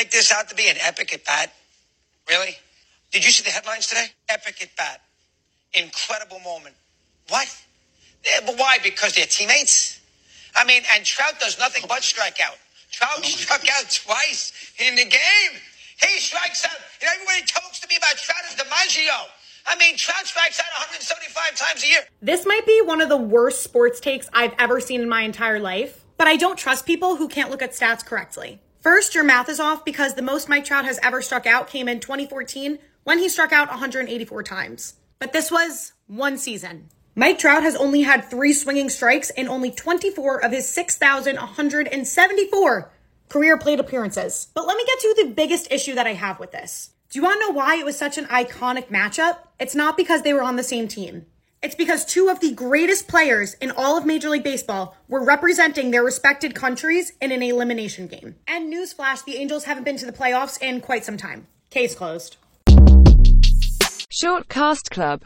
make this out to be an epic at bat? Really? Did you see the headlines today? Epic at bat. Incredible moment. What? Yeah, but why? Because they're teammates? I mean, and Trout does nothing but strike out. Trout oh struck out twice in the game. He strikes out. You know, everybody talks to me about Trout as DiMaggio. I mean, Trout strikes out 175 times a year. This might be one of the worst sports takes I've ever seen in my entire life, but I don't trust people who can't look at stats correctly. First, your math is off because the most Mike Trout has ever struck out came in 2014 when he struck out 184 times. But this was one season. Mike Trout has only had three swinging strikes in only 24 of his 6,174 career plate appearances. But let me get to the biggest issue that I have with this. Do you want to know why it was such an iconic matchup? It's not because they were on the same team. It's because two of the greatest players in all of Major League Baseball were representing their respected countries in an elimination game. And newsflash, the Angels haven't been to the playoffs in quite some time. Case closed. Short Cast Club